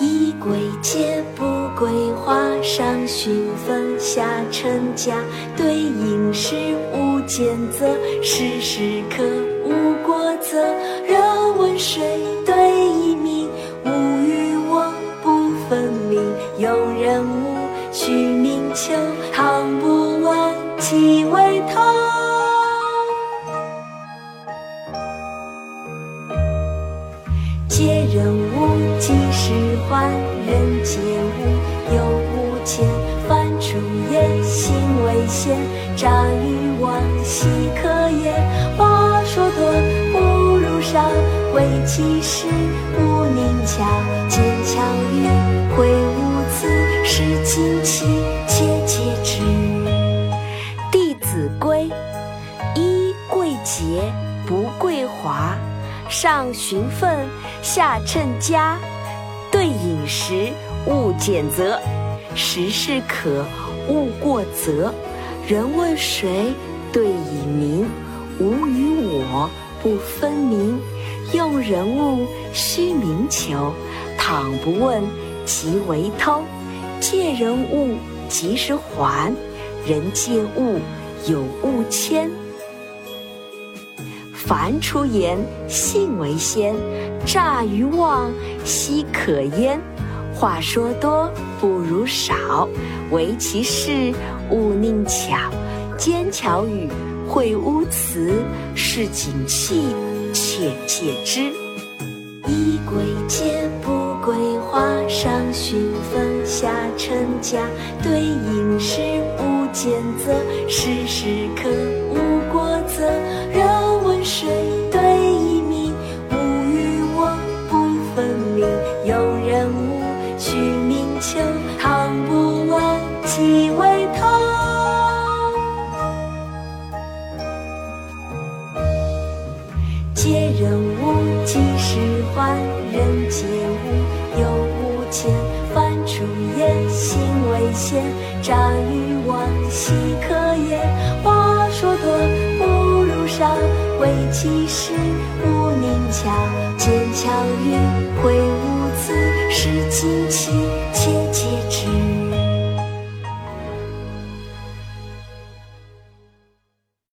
一贵结，不归花，上熏分，下成家。对饮食无拣择，时时刻无过则。热温谁对一名，勿与我不分明。有人无，须明求，唐不问其为。借人物，即时还；人借物，有物欠。凡出言，行为先，诈与妄，奚可言？话说多，不如少。唯其事，勿佞巧。见巧语，会无辞。是今期，且戒之。《弟子规》：衣贵洁，不贵华。上循分，下称家。对饮食，勿拣择。时事可，勿过则。人问谁，对以明。吾与我不分明。用人物，须明求。倘不问，其为偷。借人物，及时还。人借物，有物欠。凡出言，信为先；诈与妄，奚可焉？话说多，不如少。唯其事，勿佞巧。奸巧语，秽污词，是警器，且戒之。一贵洁，不贵华。上循分，下称家。对应是无间则，时时刻无过则。水，对以明。吾与我不分明。有人物，须明求。唐不问几为头。借人物，几时还；人借物，有物欠。凡出言，行为先；诈与妄，奚可言？话说多，不如少。为其事，勿佞巧。见巧语，会无辞。是今期，